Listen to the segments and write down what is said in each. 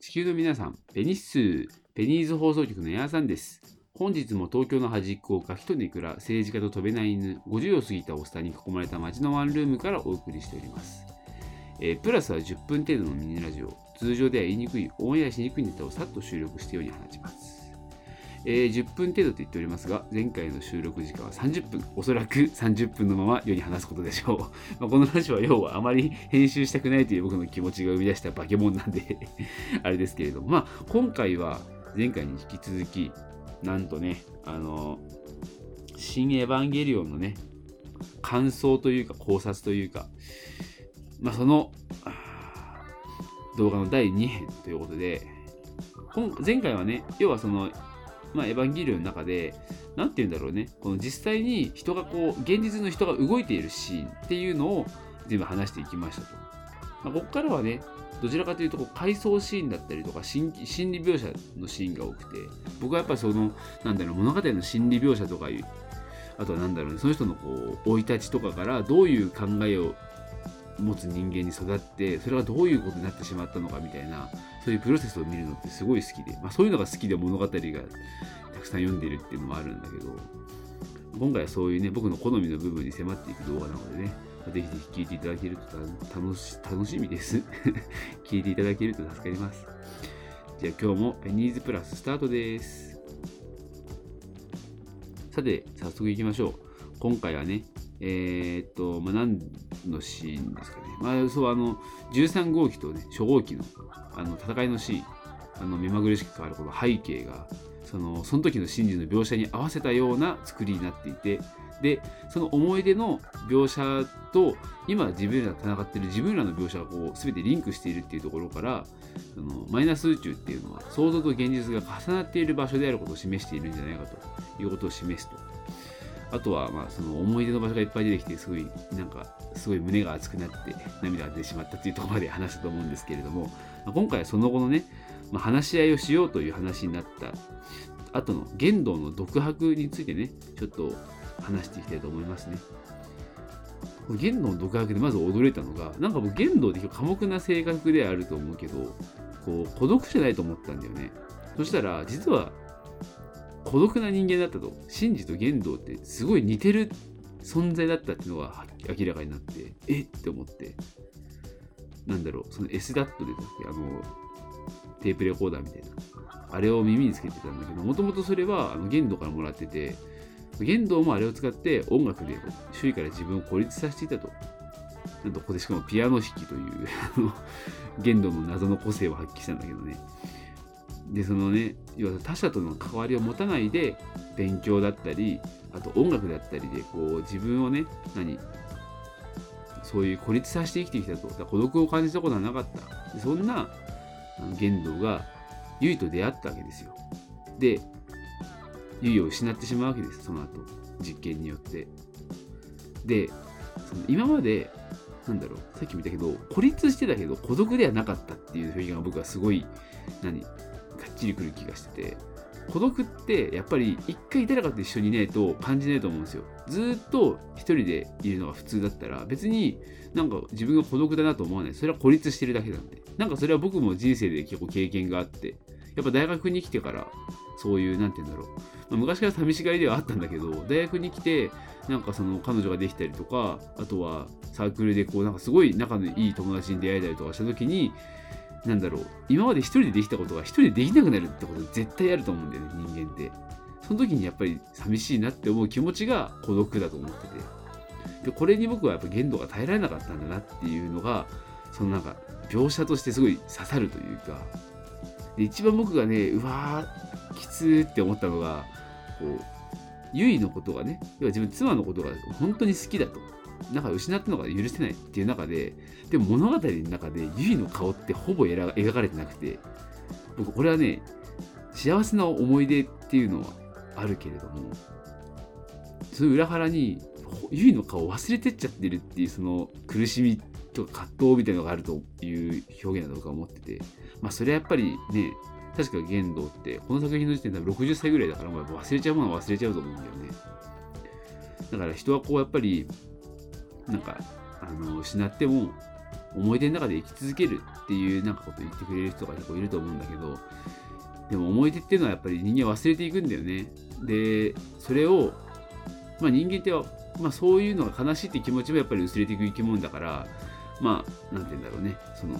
地球の皆さん、ペニッスー、ペニーズ放送局のヤーさんです。本日も東京の端っこをガキとネクラ、政治家と飛べない犬、50を過ぎたおっさんに囲まれた街のワンルームからお送りしております。えープラスは10分程度のミニラジオ、通常では言いにくい、オンエアしにくいネタをさっと収録してように話します。えー10分程度と言っておりますが、前回の収録時間は30分、おそらく30分のまま世に話すことでしょう。まあこの話は要はあまり編集したくないという僕の気持ちが生み出した化け物なんで あれですけれども、まあ今回は前回に引き続き、なんとね、あの、新エヴァンゲリオンのね、感想というか考察というか、まあその動画の第2編ということで、前回はね、要はその、まあ、エヴァンゲリオンの中で、なんて言うんだろうね、この実際に人がこう、現実の人が動いているシーンっていうのを全部話していきましたと。まあ、ここからはね、どちらかというとこう回想シーンだったりとか心理描写のシーンが多くて僕はやっぱりそのなんだろう物語の心理描写とかいうあとはなんだろうねその人のこう生い立ちとかからどういう考えを持つ人間に育ってそれがどういうことになってしまったのかみたいなそういうプロセスを見るのってすごい好きで、まあ、そういうのが好きで物語がたくさん読んでるっていうのもあるんだけど今回はそういうね僕の好みの部分に迫っていく動画なのでねぜひぜひ聞いていただけると楽し楽しみです。聞いていただけると助かります。じゃあ今日もペニーズプラススタートです。さて、早速行きましょう。今回はね、えーと、まあ、何のシーンですかね。まあ、そう、あの、13号機とね、初号機のあの戦いのシーン、あの目まぐるしく変わるこの背景が、そのその時の真実の描写に合わせたような作りになっていて、でその思い出の描写と今自分らが戦っている自分らの描写がこう全てリンクしているっていうところからそのマイナス宇宙っていうのは想像と現実が重なっている場所であることを示しているんじゃないかということを示すとあとはまあその思い出の場所がいっぱい出てきてすごいなんかすごい胸が熱くなって涙が出てしまったっていうところまで話したと思うんですけれども、まあ今回はその後のね、まあ、話し合いをしようという話になった後の玄道の独白についてねちょっと話していきたいと思いますね。これ玄道の独白でまず驚いたのが、なんか僕玄道って寡黙な性格ではあると思うけど、こう孤独じゃないと思ったんだよね。そしたら、実は孤独な人間だったと。シンジと玄道ってすごい似てる存在だったっていうのが明らかになって、え？って思って。なんだろう、その S ダットでだっけあの、テープレコーダーみたいな。あれを耳につけてたんだけど、もともとそれはあの玄道からもらってて、玄道もあれを使って音楽で周囲から自分を孤立させていたと。なんとここでしかもピアノ弾きというあの玄道の謎の個性を発揮したんだけどね。で、そのね、要は他者との関わりを持たないで勉強だったり、あと音楽だったりでこう自分をね、何そういう孤立させて生きてきたと。だ孤独を感じたことはなかった。そんなあの玄道がゆいと出会ったわけですよ。で、ゆいを失ってしまうわけですその後実験によってでその今までなんだろうさっきも言ったけど孤立してたけど孤独ではなかったっていう表現が僕はすごい何ちりくる気がしてて孤独ってやっぱり一回誰かと一緒にいないと感じないと思うんですよ。ずっと一人でいるのが普通だったら別になんか自分が孤独だなと思わない。それは孤立してるだけなんで。なんかそれは僕も人生で結構経験があってやっぱ大学に来てからそういうなんて言うんだろう。昔から寂しがりではあったんだけど大学に来てなんかその彼女ができたりとかあとはサークルでこうなんかすごい仲のいい友達に出会えたりとかした時になんだろう。今まで一人でできたことが一人でできなくなるってこと絶対あると思うんだよね人間って。その時にやっぱり寂しいなって思う気持ちが孤独だと思ってて。でこれに僕はやっぱ限度が耐えられなかったんだなっていうのがそのなんか描写としてすごい刺さるというか。で一番僕がねうわーきつーって思ったのがこうゆいのことがね要は自分妻のことが本当に好きだと。なんか失ったのが許せないっていう中ででも物語の中でゆいの顔ってほぼ描かれてなくて僕これはね幸せな思い出っていうのはあるけれどもその裏腹にゆいの顔を忘れてっちゃってるっていうその苦しみとか葛藤みたいなのがあるという表現だとか思っててまあそれはやっぱりね確か玄道ってこの作品の時点で60歳ぐらいだからもう忘れちゃうものは忘れちゃうと思うんだよね。だから人はこうやっぱりなんかあの失っても思い出の中で生き続けるっていうなんかことを言ってくれる人が結構いると思うんだけどでも思い出っていうのはやっぱり人間忘れていくんだよね。でそれをまあ人間って、まあ、そういうのが悲しいって気持ちもやっぱり薄れていく生き物だからまあなんて言うんだろうね。その、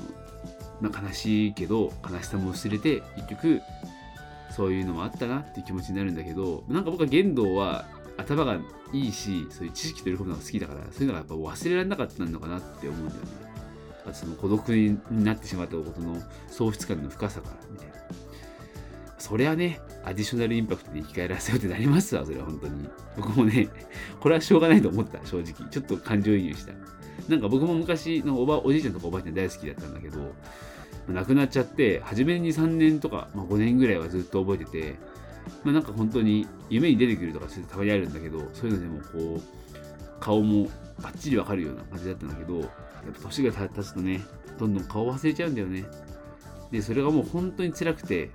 まあ、悲しいけど悲しさも薄れて結局そういうのもあったなっていう気持ちになるんだけどなんか僕は玄道は頭がいいしそういう知識と喜ぶのが好きだからそういうのがやっぱ忘れられなかったのかなって思うんだよね。あとその孤独になってしまったことの喪失感の深さからみたいな。そりゃねアディショナルインパクトで生き返らせようってなりますわそれは本当に。僕もねこれはしょうがないと思った正直。ちょっと感情移入した。なんか僕も昔のおばおじいちゃんとかおばあちゃん大好きだったんだけど亡くなっちゃって初めに3年とか、まあ、5年ぐらいはずっと覚えててまあ、なんか本当に夢に出てくるとかたまにあるんだけどそういうのでもこう顔もバッチリわかるような感じだったんだけどやっぱ年が経つとねどんどん顔忘れちゃうんだよね。でそれがもう本当に辛くて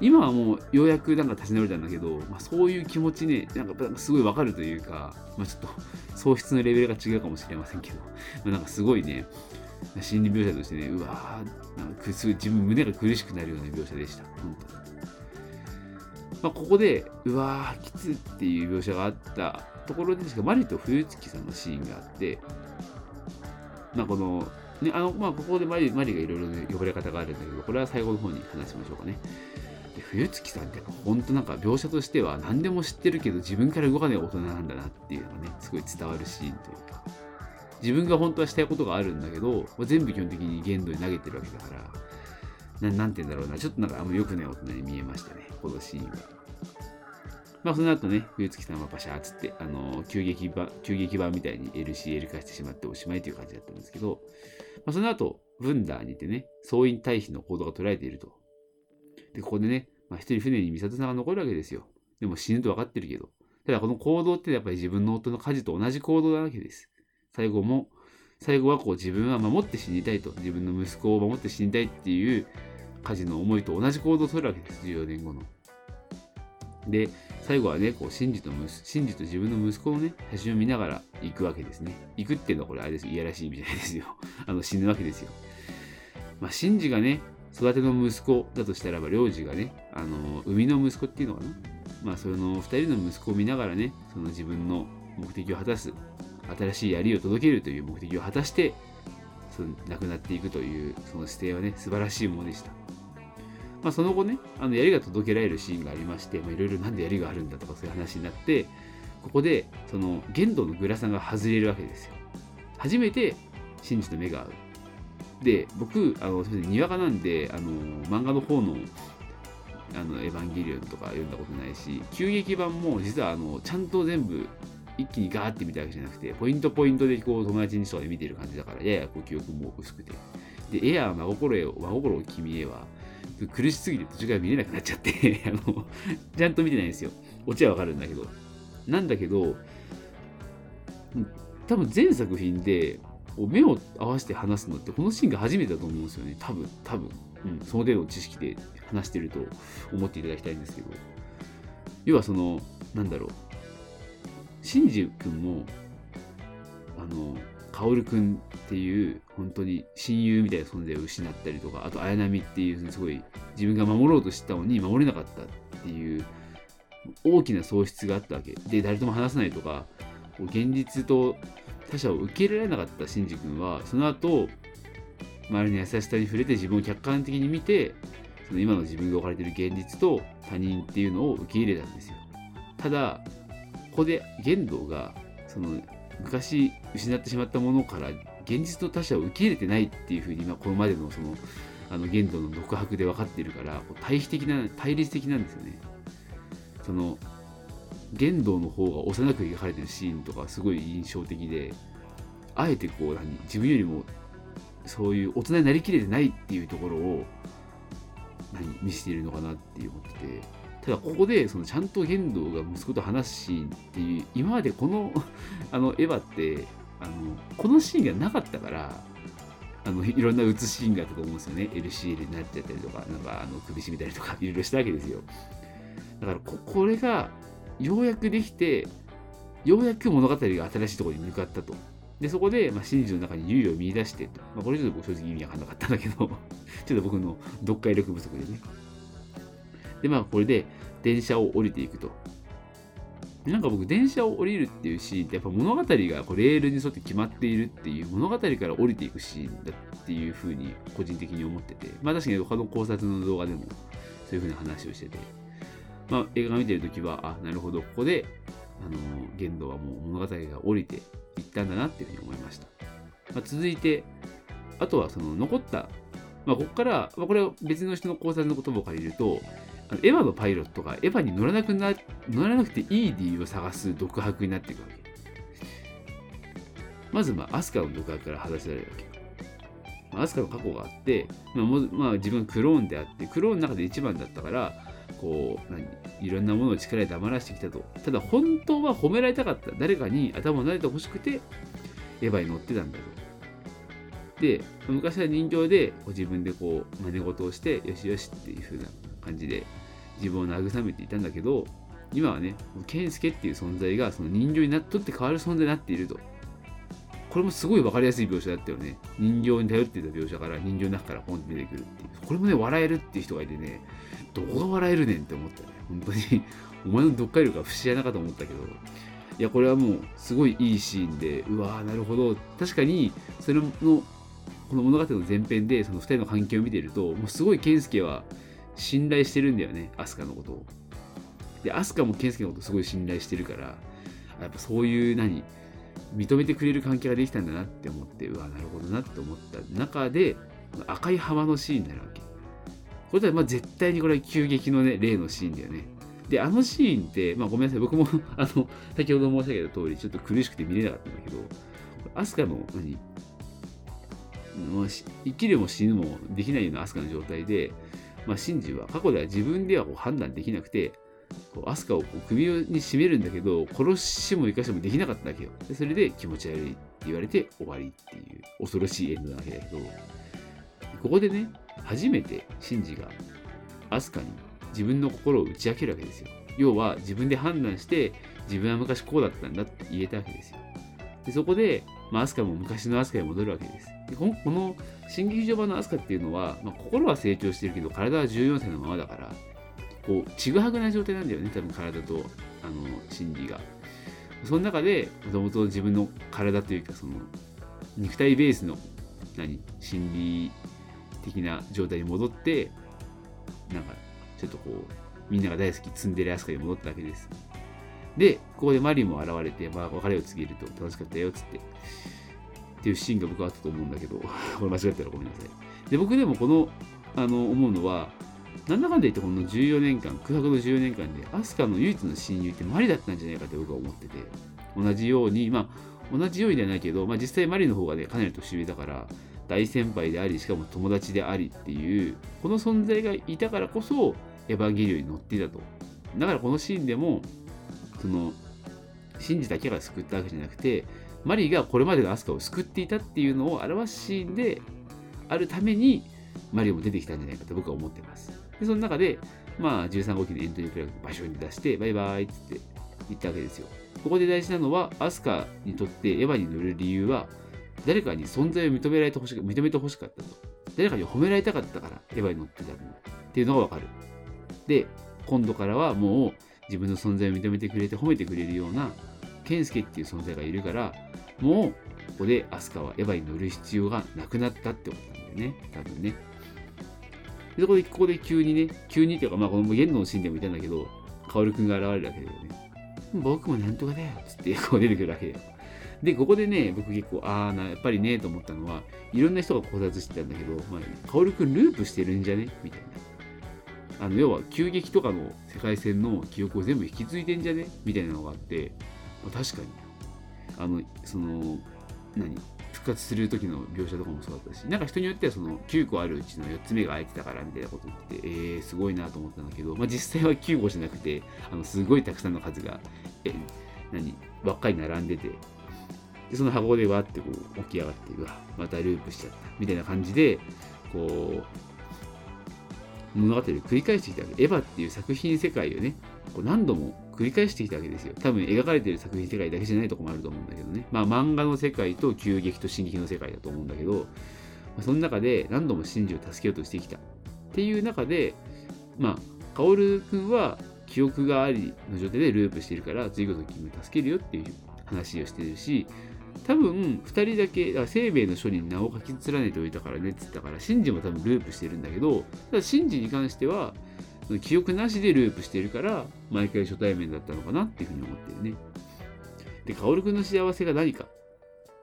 今はもうようやくなんか立ち直れたんだけど、まあ、そういう気持ちねなんかすごいわかるというか、まあ、ちょっと喪失のレベルが違うかもしれませんけど、まあ、なんかすごいね心理描写としてねうわーなんかすごい自分胸が苦しくなるような描写でした。本当に。まあ、ここで、うわー、きつっていう描写があったところでしか、マリと冬月さんのシーンがあって、まあ、この、ね、あの、まあ、ここでマリマリがいろいろ呼ばれ方があるんだけど、これは最後の方に話しましょうかね。で冬月さんって本当なんか描写としては何でも知ってるけど自分から動かない大人なんだなっていうのがね、すごい伝わるシーンというか、自分が本当はしたいことがあるんだけど、ま全部基本的に限度に投げてるわけだから、ななんて言うんだろうな、ちょっとなんかあんま良くない大人に見えましたね、このシーンは。まあ、その後ね、冬月さんはバシャーっつって、あの急激版、急激版みたいに LCL 化してしまっておしまいという感じだったんですけど、まあ、その後、ブンダーにてね、総員退避の行動が取られていると。で、ここでね、まあ、一人船に美里さんが残るわけですよ。でも死ぬと分かってるけど。ただこの行動ってやっぱり自分の夫の家事と同じ行動なわけです。最後も、最後はこう自分は守って死にたいと。自分の息子を守って死にたいっていう家事の思いと同じ行動を取るわけです、14年後の。で、最後はね、こう、シンジとシンジと自分の息子をね、写真を見ながら行くわけですね。行くっていうのはこれあれです。いやらしい意味じゃないですよ。あの、死ぬわけですよ。まあ、シンジがね、育ての息子だとしたらば、領事がね、あの、生みの息子っていうのかな。まあ、その二人の息子を見ながらね、その自分の目的を果たす、新しい槍を届けるという目的を果たして、その亡くなっていくという、その姿勢はね、素晴らしいものでした。まあ、その後ね、あの槍が届けられるシーンがありまして、いろいろなんで槍があるんだとかそういう話になって、ここで、その、玄道のグラサンが外れるわけですよ。初めて、真実の目が合う。で、僕、あの、すみません、にわかなんで、あの、漫画の方の、あの、エヴァンゲリオンとか読んだことないし、急激版も実は、あの、ちゃんと全部、一気にガーって見たわけじゃなくて、ポイントポイントでこう友達にとかで見てる感じだから、ややこう記憶も薄くて。で、エアー真心へ、真心を君へは、苦しすぎて途中から見れなくなっちゃって あの、ちゃんと見てないんですよ。オチはわかるんだけど。なんだけど、多分全作品で目を合わせて話すのってこのシーンが初めてだと思うんですよね。多分、多分。うん、その程度の知識で話してると思っていただきたいんですけど。要はその、なんだろう。シンジ君も、あの、薫君っていう本当に親友みたいな存在を失ったりとかあと綾波っていうすごい自分が守ろうとしたのに守れなかったっていう大きな喪失があったわけ。で誰とも話さないとか現実と他者を受け入れられなかったシンジ君はその後周りの優しさに触れて自分を客観的に見てその今の自分が置かれてる現実と他人っていうのを受け入れたんですよ。ただここで玄道がその昔失ってしまったものから現実の他者を受け入れてないっていうふうに、まあ、これまでのそのあの限度の独白で分かっているから対比的な対立的なんですよね。その玄道の方が幼く描かれてるシーンとかすごい印象的であえてこう何自分よりもそういう大人になりきれてないっていうところを何見せているのかなって思っててただここでそのちゃんと玄道が息子と話すシーンっていう今までこの あのエヴァってあのこのシーンがなかったからあのいろんな映すシーンがあったと思うんですよね LCL になっちゃったりとかなんかあの首絞めたりとか いろいろしたわけですよだからここれがようやくできてようやく物語が新しいところに向かったとで、そこで、まあ、真実の中に猶予を見出してと。まあ、これちょっと正直意味わかんなかったんだけど、ちょっと僕の読解力不足でね。で、まあ、これで電車を降りていくと。なんか僕、電車を降りるっていうシーンって、やっぱ物語がこうレールに沿って決まっているっていう、物語から降りていくシーンだっていうふうに個人的に思ってて、まあ確かに他の考察の動画でもそういうふうな話をしてて、まあ映画見てるときは、あ、なるほど、ここで、あの、玄道はもう物語が降りていったんだなっていうふうに思いました。まあ、続いて、あとはその残った、まあここから、まあこれは別の人の考察の言葉を借りると、エヴァのパイロットがエヴァに乗らなくな乗らなくていい理由を探す独白になっていくわけ。まず、まあ、アスカの独白から話されるわけ。まあ、アスカの過去があって、まあもまあ、自分がクローンであって、クローンの中で一番だったから、こう、何、いろんなものを力で黙らしてきたと。ただ、本当は褒められたかった。誰かに頭を撫でてほしくて、エヴァに乗ってたんだと。で、昔は人形でこ自分でこう真似事をして、よしよしっていう風な感じで自分を慰めていたんだけど、今はね、健介っていう存在がその人形になっとって変わる存在になっていると。これもすごい分かりやすい描写だったよね。人形に頼っていた描写から人形の中からポンって出てくるっていう。これもね、笑えるっていう人がいてね、どこが笑えるねんって思ったね。本当にお前の読解力は不思議なかと思ったけど、いや、これはもうすごいいいシーンで、うわー、なるほど。確かに、それの、この物語の前編で、その2人の関係を見ていると、もうすごい健介は信頼してるんだよね、アスカのことを。で、アスカも健介のことすごい信頼してるから、やっぱそういう何、認めてくれる関係ができたんだなって思って、うわ、なるほどなって思った中で、赤い浜のシーンになるわけ。これはまあ絶対にこれは急激のね、例のシーンだよね。で、あのシーンって、まあごめんなさい、僕も あの、先ほど申し上げた通り、ちょっと苦しくて見れなかったんだけど、アスカの何、もう生きるも死ぬもできないようなアスカの状態で、まあ、シンジは過去では自分ではこう判断できなくて、こうアスカをこう首に絞めるんだけど、殺しも生かしてもできなかったわけよ。でそれで気持ち悪いって言われて終わりっていう恐ろしいエンドなわけだけど、ここでね、初めてシンジがアスカに自分の心を打ち明けるわけですよ。要は自分で判断して自分は昔こうだったんだって言えたわけですよ。でそこで、まあ、アスカも昔のアスカに戻るわけです。でこの新劇場版のアスカっていうのは、まあ、心は成長してるけど体は14歳のままだからこうちぐはぐな状態なんだよね多分体とあの心理が。その中でもともと自分の体というかその肉体ベースの何心理的な状態に戻ってなんかちょっとこうみんなが大好きツンデレアスカに戻ったわけです。で、ここでマリンも現れて、まあ、別れを告げると楽しかったよっつって。っていうシーンが僕はあったと思うんだけど、これ間違ったらごめんなさい。で、僕でもこの、あの、思うのは、なんだかんだ言ってこの14年間、空白の14年間で、アスカの唯一の親友ってマリだったんじゃないかって僕は思ってて、同じように、まあ、同じようにではないけど、まあ実際マリの方がね、かなり年上だから、大先輩であり、しかも友達でありっていう、この存在がいたからこそ、エヴァンゲリオンに乗っていたと。だからこのシーンでも、その、信じだけが救ったわけじゃなくて、マリーがこれまでのアスカを救っていたっていうのを表すシーンであるために、マリオも出てきたんじゃないかと僕は思ってます。で、その中で、まあ、13号機のエントリープラグ場所に出して、バイバイって言ったわけですよ。ここで大事なのは、アスカにとってエヴァに乗る理由は、誰かに存在を認められてほし認めてほしかったと。誰かに褒められたかったから、エヴァに乗ってたっていうのがわかる。で、今度からはもう自分の存在を認めてくれて褒めてくれるような、ケンスケっていう存在がいるから、もうここでアスカはエヴァに乗る必要がなくなったってことなんだよね。多分ね。でそこで、ここで急にね、急にっていうか、まあこのゲンのシーンでもいたんだけど、カオルくんが現れるわけだよね。僕もなんとかだよっつってこう出てくるわけだよ。で、ここでね、僕結構、ああな、やっぱりね、と思ったのは、いろんな人が考察してたんだけど、まあ、カオルくんループしてるんじゃね？みたいな。あの、要は、急激とかの世界線の記憶を全部引き継いでんじゃね？みたいなのがあって、まあ、確かに。あの、その、何？復活する時の描写とかもそうだったし、なんか人によってはその9個あるうちの4つ目が空いてたからみたいなこと言ってて、えー、すごいなと思ったんだけど、まあ実際は9個じゃなくて、あの、すごいたくさんの数が、え、何？ばっかり並んでて、で、その箱でわってこう起き上がって、うわ、またループしちゃった、みたいな感じで、こう、物語を繰り返してきたわけ。エヴァっていう作品世界をね、こう何度も繰り返してきたわけですよ。多分描かれてる作品世界だけじゃないとこもあると思うんだけどね。まあ漫画の世界と急激と進撃の世界だと思うんだけど、まあ、その中で何度もシンジを助けようとしてきた。っていう中で、まあ、カオル君は記憶がありの状態でループしてるから、次こそ君を助けるよっていう話をしてるし、多分2人だけ、だ生命の書に名を書き連ねておいたからねっつったから、シンジも多分ループしてるんだけど、ただシンジに関しては、記憶なしでループしてるから、毎回初対面だったのかなっていうふうに思ってるね。で、カオル君の幸せが何か。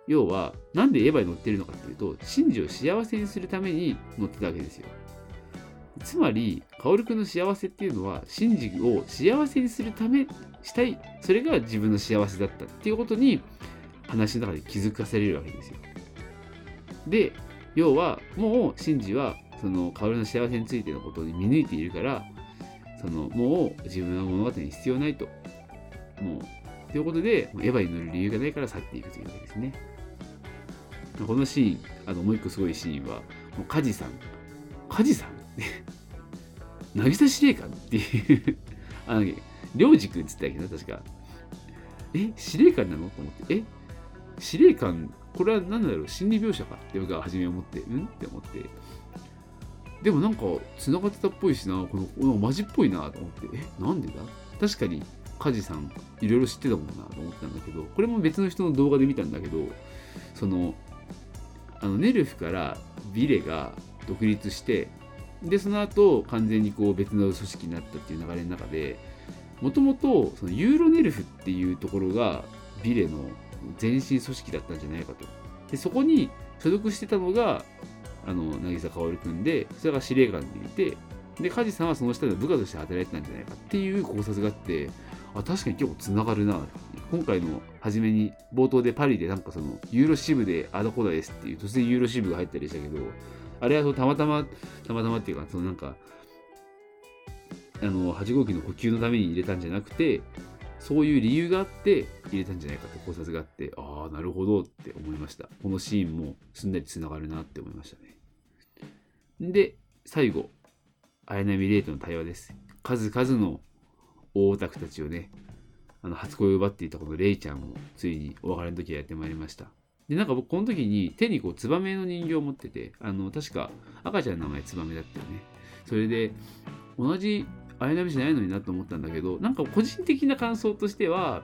要は、なんでエヴァに乗ってるのかっていうと、シンジを幸せにするために乗ってたわけですよ。つまり、カオル君の幸せっていうのは、シンジを幸せにするため、したい、それが自分の幸せだったっていうことに、話の中で気づかせれるわけですよ。で、要は、もう、シンジは、その、カオルの幸せについてのことに見抜いているから、そのもう自分の物語に必要ないと。もう、ということで、エヴァに乗る理由がないから去っていくというわけですね。このシーン、あのもう一個すごいシーンは、もう梶さん。梶さん？渚司令官っていうあの、りょうじくって言ったっけな、確か。え、司令官なの？と思って、え、司令官、これは何だろう、心理描写かって僕は初め思って、うん？って思って。でもなんか繋がってたっぽいしな、このマジっぽいなと思って、え、なんでだ？確かに梶さんいろいろ知ってたもんなと思ったんだけど、これも別の人の動画で見たんだけど、その、あのネルフからビレが独立して、で、その後完全にこう別の組織になったっていう流れの中で、もともとユーロネルフっていうところがビレの前身組織だったんじゃないかと。で、そこに所属してたのがあの渚薫君でそれが司令官でいてで梶さんはその下で部下として働いてたんじゃないかっていう考察があってあ確かに結構つながるな今回の初めに冒頭でパリでなんかそのユーロ支部であだこだですっていう突然ユーロ支部が入ったりしたけどあれはそのたまたまたまたまっていうかそのなんかあの8号機の補給のために入れたんじゃなくてそういう理由があって入れたんじゃないかって考察があってああなるほどって思いましたこのシーンもすんなりつながるなって思いましたねで、最後、綾波レイとの対話です。数々の大オタクたちをね、あの初恋を奪っていたこのレイちゃんもついにお別れの時がやってまいりました。で、なんか僕この時に手にこうツバメの人形を持ってて、あの、確か赤ちゃんの名前ツバメだったよね。それで、同じ綾波じゃないのになと思ったんだけど、なんか個人的な感想としては、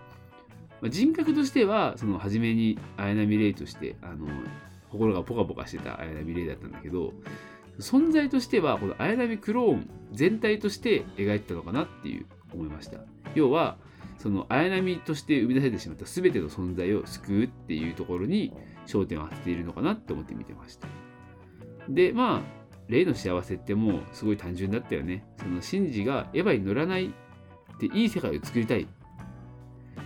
まあ人格としては、その初めに綾波レイとして、あの、心がポカポカしてた綾波レイだったんだけど、存在としてはこの綾波クローン全体として描いてたのかなっていう思いました。要はその綾波として生み出されてしまった全ての存在を救うっていうところに焦点を当てているのかなって思って見てました。でまあ例の幸せってもうすごい単純だったよねそのシンジがエヴァに乗らないっていい世界を作りたい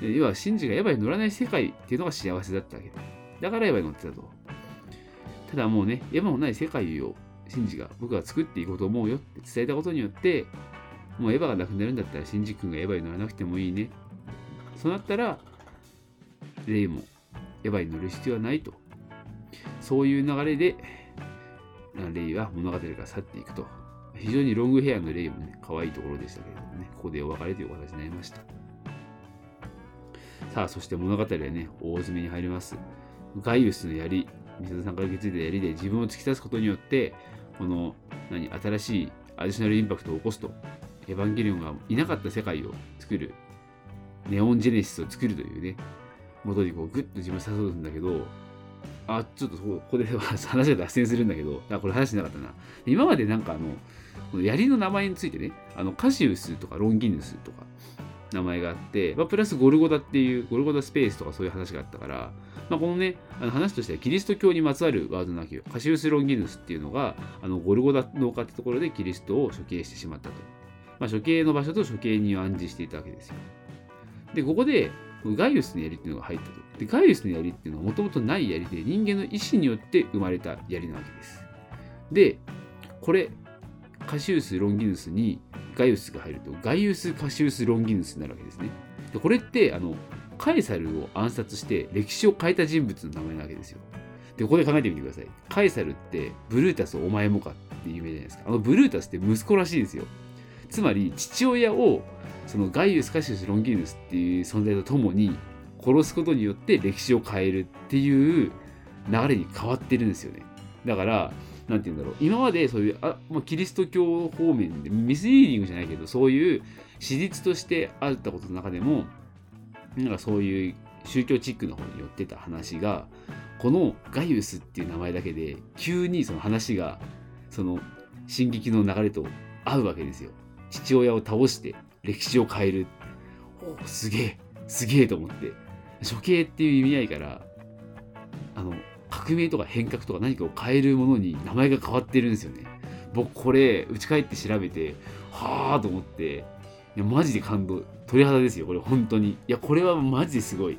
要はシンジがエヴァに乗らない世界っていうのが幸せだったわけだだからエヴァに乗ってたとただもうねエヴァもない世界をシンジが僕は作っていこうと思うよって伝えたことによって、もうエヴァがなくなるんだったらシンジ君がエヴァに乗らなくてもいいね。そうなったら、レイもエヴァに乗る必要はないと。そういう流れで、レイは物語から去っていくと。非常にロングヘアのレイもね、可愛いところでしたけれどもね、ここでお別れという形になりました。さあ、そして物語はね、大詰めに入ります。ガイウスの槍、水田さんから受け継いだ槍で自分を突き刺すことによって、この何新しいアディショナルインパクトを起こすとエヴァンゲリオンがいなかった世界を作るネオンジェネシスを作るというね元にこうグッと自分を誘うんだけどあちょっとここで 話が脱線するんだけどあこれ話しなかったな今までなんかあのこの槍の名前についてねあのカシウスとかロンギヌスとか名前があって、まあ、プラスゴルゴダっていうゴルゴダスペースとかそういう話があったからまあ、このね、あの話としてはキリスト教にまつわるワードなわけよ。カシウス・ロンギヌスっていうのが、あのゴルゴダの丘ってところでキリストを処刑してしまったと。まあ、処刑の場所と処刑人を暗示していたわけですよ。で、ここで、ガイウスの槍っていうのが入ったと。で、ガイウスの槍っていうのはもともとない槍で、人間の意志によって生まれた槍なわけです。で、これ、カシウス・ロンギヌスにガイウスが入ると、ガイウス・カシウス・ロンギヌスになるわけですね。でこれって、あの、カエサルを暗殺して歴史を変えた人物の名前なわけですよ。で、ここで考えてみてください。カエサルってブルータスお前もかって有名じゃないですか。あのブルータスって息子らしいですよ。つまり父親をそのガイウス・カシウス・ロンギヌスっていう存在とともに殺すことによって歴史を変えるっていう流れに変わってるんですよね。だからなんて言うんだろう今までそういうあ、まあ、キリスト教方面でミスリーディングじゃないけどそういう史実としてあったことの中でもなんかそういう宗教チックの方に寄ってた話がこのガイウスっていう名前だけで急にその話がその進撃の流れと合うわけですよ。父親を倒して歴史を変える。おすげえすげえと思って。処刑っていう意味合いからあの革命とか変革とか何かを変えるものに名前が変わってるんですよね。僕これ打ち返って調べてはあと思っていやマジで感動鳥肌ですよこれ本当に。いやこれはマジですごい。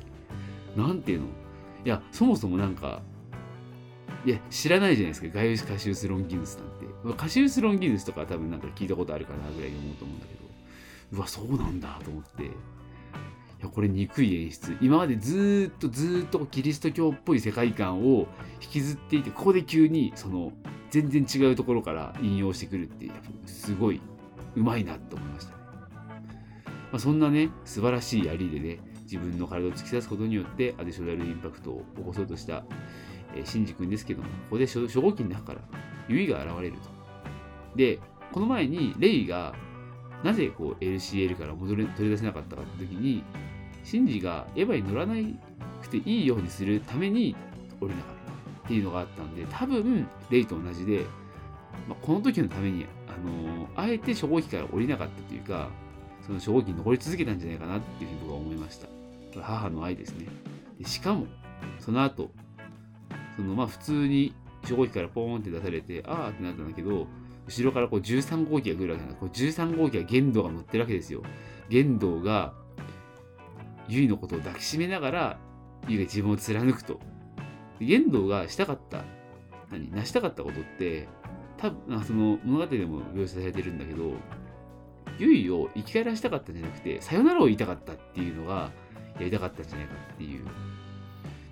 なんていうの？いやそもそもなんかいや知らないじゃないですか。ガイウス・カシウス・ロンギヌスなんて。カシウス・ロンギヌスとか多分なんか聞いたことあるかなぐらいに思うと思うんだけどうわそうなんだと思って。いやこれ憎い演出。今までずっとずっとキリスト教っぽい世界観を引きずっていてここで急にその全然違うところから引用してくるってやっぱすごいうまいなと思いましたね、まあ、そんなね素晴らしい槍でね自分の体を突き刺すことによってアディショナルインパクトを起こそうとした、えー、シンジ君ですけどもここで初号機の中から。ユイが現れると。でこの前にレイがなぜこう LCL から戻れ取り出せなかったかって時にシンジがエヴァに乗らなくていいようにするために降りなかったっていうのがあったんで多分レイと同じで、まあ、この時のためにあのー、あえて初号機から降りなかったというかその初号機に残り続けたんじゃないかなっていうふうに僕は思いました。母の愛ですね。でしかもその後そのまあ普通に初号機からポーンって出されてああってなったんだけど後ろからこう13号機が来るわけなんこう13号機は玄道が乗ってるわけですよ。玄道が、ゆいのことを抱きしめながら、ゆいが自分を貫くと。玄道がしたかった、何、成したかったことって、多分その物語でも描写されてるんだけど、ゆいを生き返らせたかったんじゃなくて、さよならを言いたかったっていうのが、やりたかったんじゃないかっていう。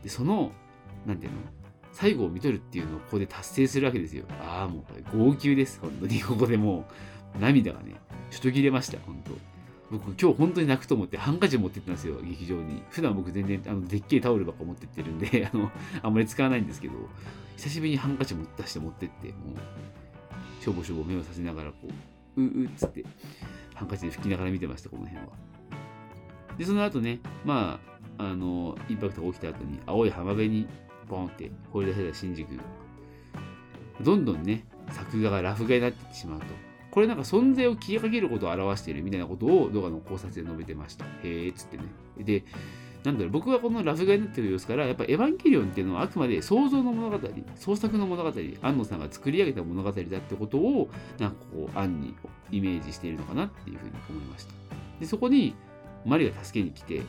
で、その、なんていうの？最後を見とるっていうのをここで達成するわけですよ。ああ、もうこれ号泣です。本当に。ここでもう涙がね、ちょっと切れました。本当。僕今日本当に泣くと思ってハンカチ持ってったんですよ、劇場に。普段僕全然あのでっけえタオルばっか持ってってるんで、あの、あんまり使わないんですけど、久しぶりにハンカチも出して持ってって、もう、しょぼしょぼ目をさせながらこう、ううっつって、ハンカチで拭きながら見てました、この辺は。で、その後ね、まあ、あの、インパクトが起きた後に、青い浜辺にポンって放り出されたシンジ君どんどんね作画がラフ画になってってしまうと。これなんか存在を消えかけることを表しているみたいなことを動画の考察で述べてました。へえっつってね。でなんだろう僕はこのラフ画になってる様子からやっぱエヴァンゲリオンっていうのはあくまで想像の物語創作の物語安野さんが作り上げた物語だってことをなんかこう案にイメージしているのかなっていうふうに思いました。でそこにマリが助けに来て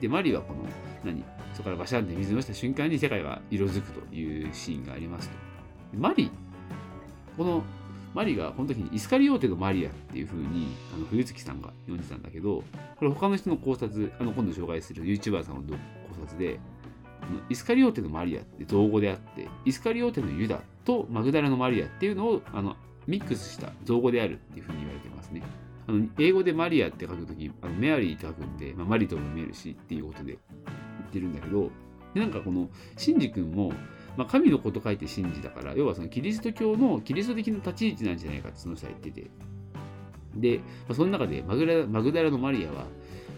でマリはこの何？そこからバシャンって水のした瞬間に世界が色づくというシーンがありますと。マリ、このマリがこの時にイスカリオーテのマリアっていう風にあの冬月さんが読んでたんだけど、これ他の人の考察、あの今度紹介する YouTuber さんの考察で、イスカリオーテのマリアって造語であって、イスカリオーテのユダとマグダラのマリアっていうのをあのミックスした造語であるっていう風に言われてますね。あの英語でマリアって書くとき、あのメアリーって書くんで、まあ、マリとも見えるしっていうことで言ってるんだけど、でなんかこの、シンジ君も、まあ、神のこと書いて信じだから、要はそのキリスト教のキリスト的な立ち位置なんじゃないかってその人は言ってて。で、まあ、その中でマグラマグダラのマリアは、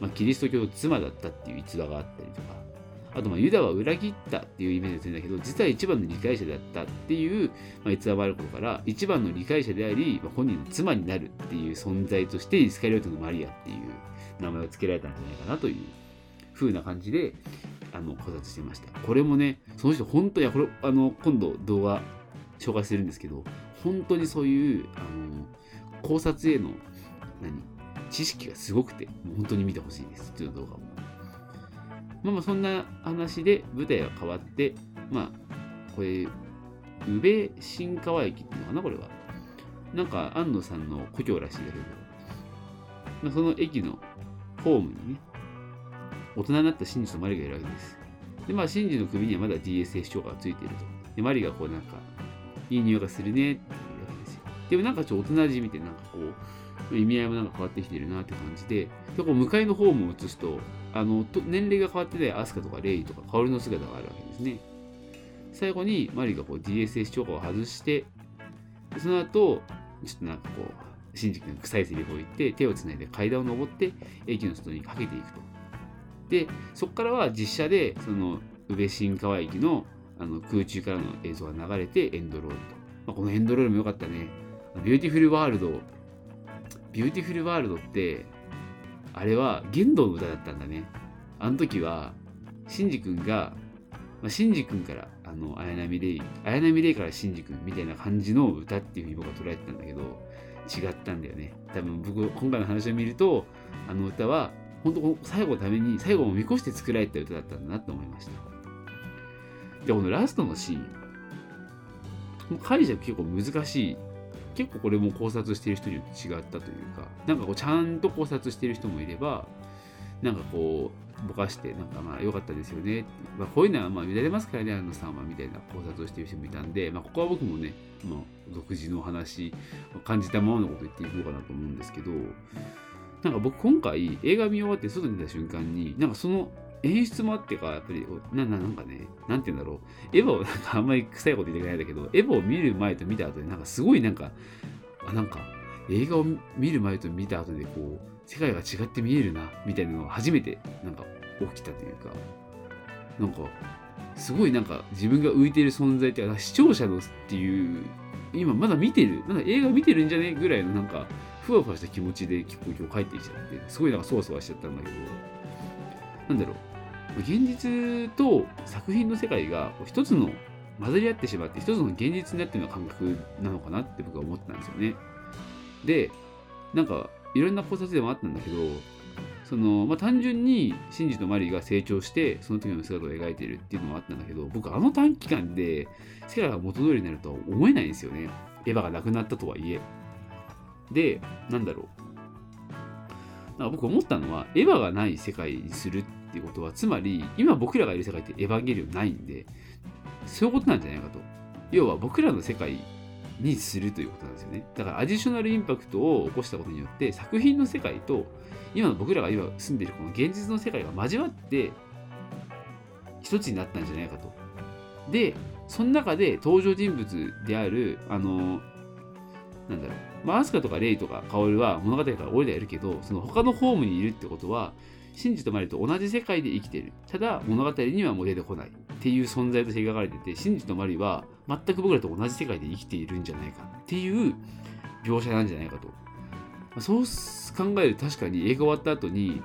まあ、キリスト教の妻だったっていう逸話があったりとか、あとまあユダは裏切ったっていうイメージがするんだけど、実は一番の理解者だったっていう、まあ、逸話もあることから、一番の理解者であり、まあ、本人の妻になるっていう存在として、イスカリオトのマリアっていう名前を付けられたんじゃないかなという風な感じで、あの、考察してました。これもね、その人、本当に、これ、あの、今度動画紹介するんですけど、本当にそういう、あの、考察への、何、知識がすごくて、もう本当に見てほしいです。っていう動画も。まあまあ、そんな話で舞台は変わって、まあ、これ、宇部新川駅っていうのかな、これは。なんか、安野さんの故郷らしいだけど、まあ、その駅のホームにね、大人になったシンジとマリがいるわけです。で、まあ、シンジの首にはまだ DSS 超過がついていると。で、マリがこうなんか、いい匂いがするねってで。もなんかちょっと大人味見てなんかこう意味合いもなんか変わってきてるなって感じででこう向かいのホームを映すとあの年齢が変わってないアスカとかレイとかカオルの姿があるわけですね。最後にマリがこう DSS 超過を外してその後ちょっとなんかこうシンジ君が臭いセリフを言って手をつないで階段を登って駅の外にかけていくと。でそこからは実写でその宇部新川駅のあの空中からの映像が流れてエンドロールと、まあ、このエンドロールも良かったね。ビューティフルワールドビューティフルワールドってあれはゲンドウの歌だったんだね。あの時はシンジ君が、まあ、シンジ君からあの綾波レイ綾波レイからシンジ君みたいな感じの歌っていうふうに僕は捉えてたんだけど違ったんだよね。多分僕今回の話を見るとあの歌は本当最後のために最後を見越して作られた歌だったんだなと思いました。でこのラストのシーン解釈結構難しい結構これも考察してる人によって違ったというかなんかこうちゃんと考察してる人もいればなんかこうぼかしてなんかまあ良かったですよね。まあ、こういうのはまあ見られますからねあのさんはみたいな考察をしてる人もいたんで、まあ、ここは僕もね、まあ、独自の話感じたままのこと言っていこうかなと思うんですけどなんか僕今回映画見終わって外に出た瞬間になんかその演出もあってか、やっぱり、な、ななんかね、なんて言うんだろう。エヴァを、なんかあんまり臭いこと言ってないんだけど、エヴァを見る前と見た後で、なんかすごいなんか、あ、なんか、映画を見る前と見た後で、こう、世界が違って見えるな、みたいなのが初めて、なんか、起きたというか、なんか、すごいなんか、自分が浮いている存在っていうか、視聴者のっていう、今まだ見てる、なんか映画見てるんじゃねぐらいの、なんか、ふわふわした気持ちで結構今日帰ってきちゃって、すごいなんかそわそわしちゃったんだけど、なんだろう、現実と作品の世界が一つの混ざり合ってしまって一つの現実になってるような感覚なのかなって僕は思ったんですよね。で、なんかいろんな考察でもあったんだけど、そのまあ、単純にシンジとマリーが成長してその時の姿を描いているっていうのもあったんだけど僕あの短期間で世界が元通りになるとは思えないんですよね。エヴァがなくなったとはいえ。でなんだろう。なんか僕思ったのはエヴァがない世界にするっっていうことはつまり今僕らがいる世界ってエヴァンゲリオンないんでそういうことなんじゃないかと。要は僕らの世界にするということなんですよね。だからアディショナルインパクトを起こしたことによって作品の世界と今の僕らが今住んでいるこの現実の世界が交わって一つになったんじゃないかと。でその中で登場人物であるあのなんだろうまあ、アスカとかレイとかカオルは物語から俺らやるけど、その他のホームにいるってことは、シンジとマリと同じ世界で生きてる。ただ、物語にはもう出てこない。っていう存在として描かれてて、シンジとマリは全く僕らと同じ世界で生きているんじゃないかっていう描写なんじゃないかと。そう考えると確かに映画終わった後に、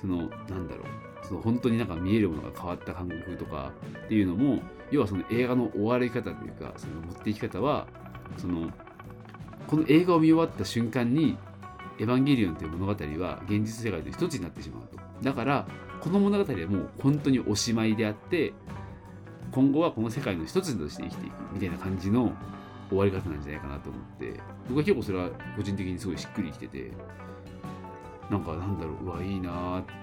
その、なんだろう、その本当になんか見えるものが変わった感覚とかっていうのも、要はその映画の終わり方というか、その持っていき方は、その、この映画を見終わった瞬間にエヴァンゲリオンという物語は現実世界と一つになってしまうと。だから、この物語はもう本当におしまいであって、今後はこの世界の一つとして生きていくみたいな感じの終わり方なんじゃないかなと思って、僕は結構それは個人的にすごいしっくりきてて、なんかなんだろう、うわ、いいなーってい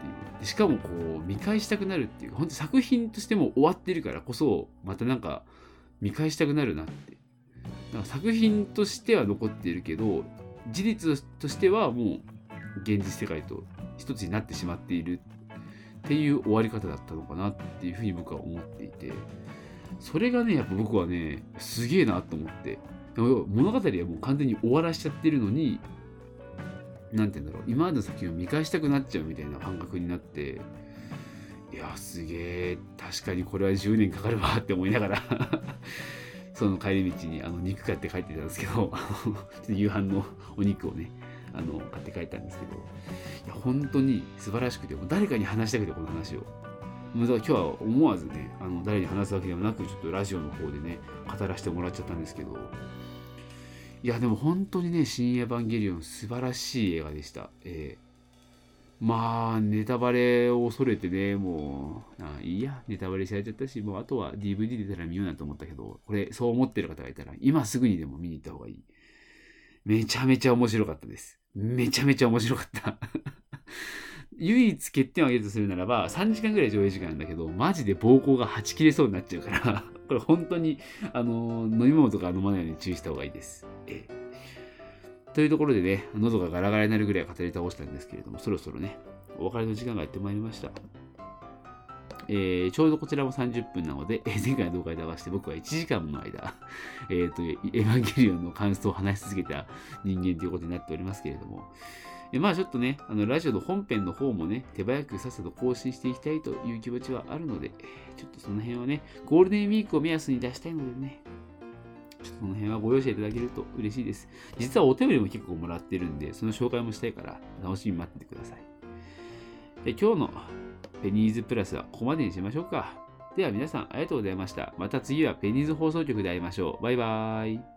う。しかもこう、見返したくなるっていうか、本当作品としても終わってるからこそ、またなんか見返したくなるなって。なんか作品としては残っているけど、事実としてはもう現実世界と一つになってしまっているっていう終わり方だったのかなっていうふうに僕は思っていてそれがねやっぱ僕はねすげえなと思って物語はもう完全に終わらしちゃってるのに何て言うんだろう今までの作品を見返したくなっちゃうみたいな感覚になっていやすげえ確かにこれは10年かかるわって思いながら その帰り道にあの肉買って帰ってたんですけど 夕飯のお肉をねあの買って帰ったんですけどいや本当に素晴らしくて誰かに話したくてこの話を。だから今日は思わずねあの誰に話すわけでもなくちょっとラジオの方でね語らせてもらっちゃったんですけど。いやでも本当にね「新エヴァンゲリオン」素晴らしい映画でした、えー、まあネタバレを恐れてねもうあいいやネタバレされちゃったしもうあとは DVD 出たら見ようなと思ったけどこれそう思ってる方がいたら今すぐにでも見に行った方がいい。めちゃめちゃ面白かったですめちゃめちゃ面白かった 唯一欠点を挙げるとするならば、3時間ぐらい上映時間なんだけど、マジで膀胱がはち切れそうになっちゃうから これ本当に、あの、飲み物とか飲まないように注意した方がいいです。えというところでね、喉がガラガラになるぐらい語り倒したんですけれども、そろそろね、お別れの時間がやってまいりました。えー、ちょうどこちらも30分なので、えー、前回の動画で合わせて僕は1時間もの間、えっ、と、エヴァンゲリオンの感想を話し続けた人間ということになっておりますけれども、えまあちょっとね、あのラジオの本編の方もね、手早くさっさと更新していきたいという気持ちはあるので、ちょっとその辺はね、ゴールデンウィークを目安に出したいのでね、ちょっとその辺はご容赦いただけると嬉しいです。実はお便りも結構もらってるんで、その紹介もしたいから、楽しみに待っててください。で今日のペニーズプラスはここまでにしましょうか。では皆さんありがとうございました。また次はペニーズ放送局で会いましょう。バイバーイ。